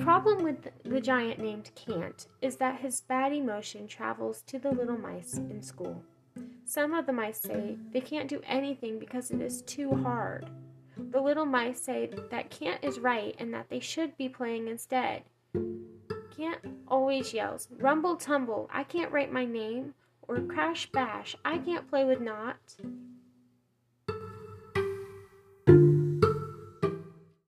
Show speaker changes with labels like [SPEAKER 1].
[SPEAKER 1] problem with the giant named Can't is that his bad emotion travels to the little mice in school. Some of the mice say they can't do anything because it is too hard. The little mice say that Can't is right and that they should be playing instead. Can't always yells, Rumble tumble, I can't write my name, or Crash bash, I can't play with Not.